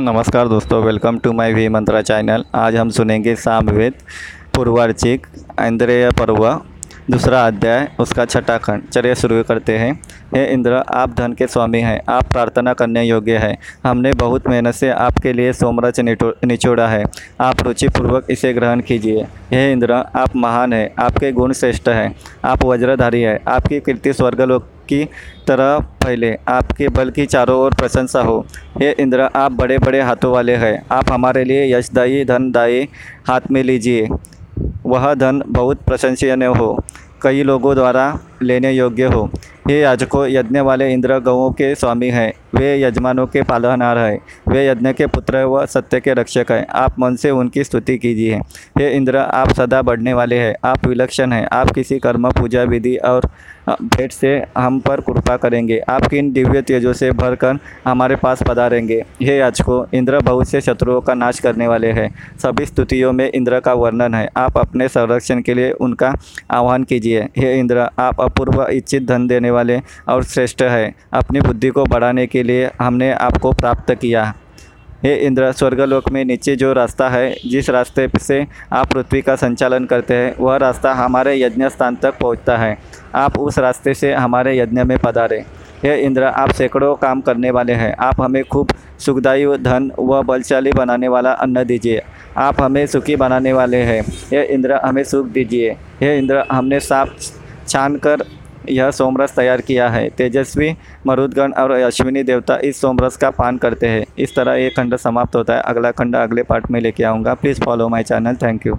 नमस्कार दोस्तों welcome to my V Mantra channel आज हम सुनेंगे सामवेद पूर्वार्चिक ऐन्द्रेय पर्व। दूसरा अध्याय, उसका छठा खंड। चलिए शुरू करते हैं। हे इंद्र, आप धन के स्वामी हैं। आप प्रार्थना करने योग्य हैं। हमने बहुत मेहनत से आपके लिए सोमरच निचोड़ा है। आप रुचिपूर्वक इसे ग्रहण कीजिए। हे इंद्र, आप महान हैं। आपके गुण श्रेष्ठ हैं। आप वज्रधारी हैं। आपकी कीर्ति स्वर्गलोक की तरह फैले। आपके बल की चारों ओर प्रशंसा हो। हे इंद्र, आप बड़े बड़े हाथों वाले हैं। आप हमारे लिए यशदायी धनदायी हाथ में लीजिए। वह धन बहुत प्रशंसनीय हो। कई लोगों द्वारा लेने योग्य हो। ये याजकों, यज्ञ वाले इंद्र गौों के स्वामी हैं। वे यजमानों के पालनहार हैं। वे यज्ञ के पुत्र व सत्य के रक्षक हैं। आप मन से उनकी स्तुति कीजिए। हे इंद्र, आप सदा बढ़ने वाले हैं। आप विलक्षण हैं। आप किसी कर्म, पूजा, विधि और भेंट से हम पर कृपा करेंगे। आप किन दिव्य तेजों से भरकर हमारे पास पधारेंगे? हे याचको इंद्र बहुत से शत्रुओं का नाश करने वाले हैं। सभी स्तुतियों में इंद्र का वर्णन है। आप अपने संरक्षण के लिए उनका आह्वान कीजिए। हे इंद्र, आप अपूर्व इच्छित धन देने वाले और श्रेष्ठ है। अपनी बुद्धि को बढ़ाने के लिए हमने आपको प्राप्त किया। हे इंद्र, स्वर्गलोक में नीचे जो रास्ता है, जिस रास्ते से आप पृथ्वी का संचालन करते हैं, वह रास्ता हमारे यज्ञ स्थान तक पहुँचता है। आप उस रास्ते से हमारे यज्ञ में पधारे। हे इंद्र, आप सैकड़ों काम करने वाले हैं। आप हमें खूब सुखदायी धन व बलशाली बनाने वाला अन्न दीजिए। आप हमें सुखी बनाने वाले हैं। हे इंद्र, हमें सुख दीजिए। हे इंद्र, हमने साफ़ छान कर यह सोमरस तैयार किया है। तेजस्वी, मरुदगण और अश्विनी देवता इस सोमरस का पान करते हैं। इस तरह ये खंड समाप्त होता है। अगला खंड अगले पार्ट में लेके आऊँगा। Please follow my channel thank you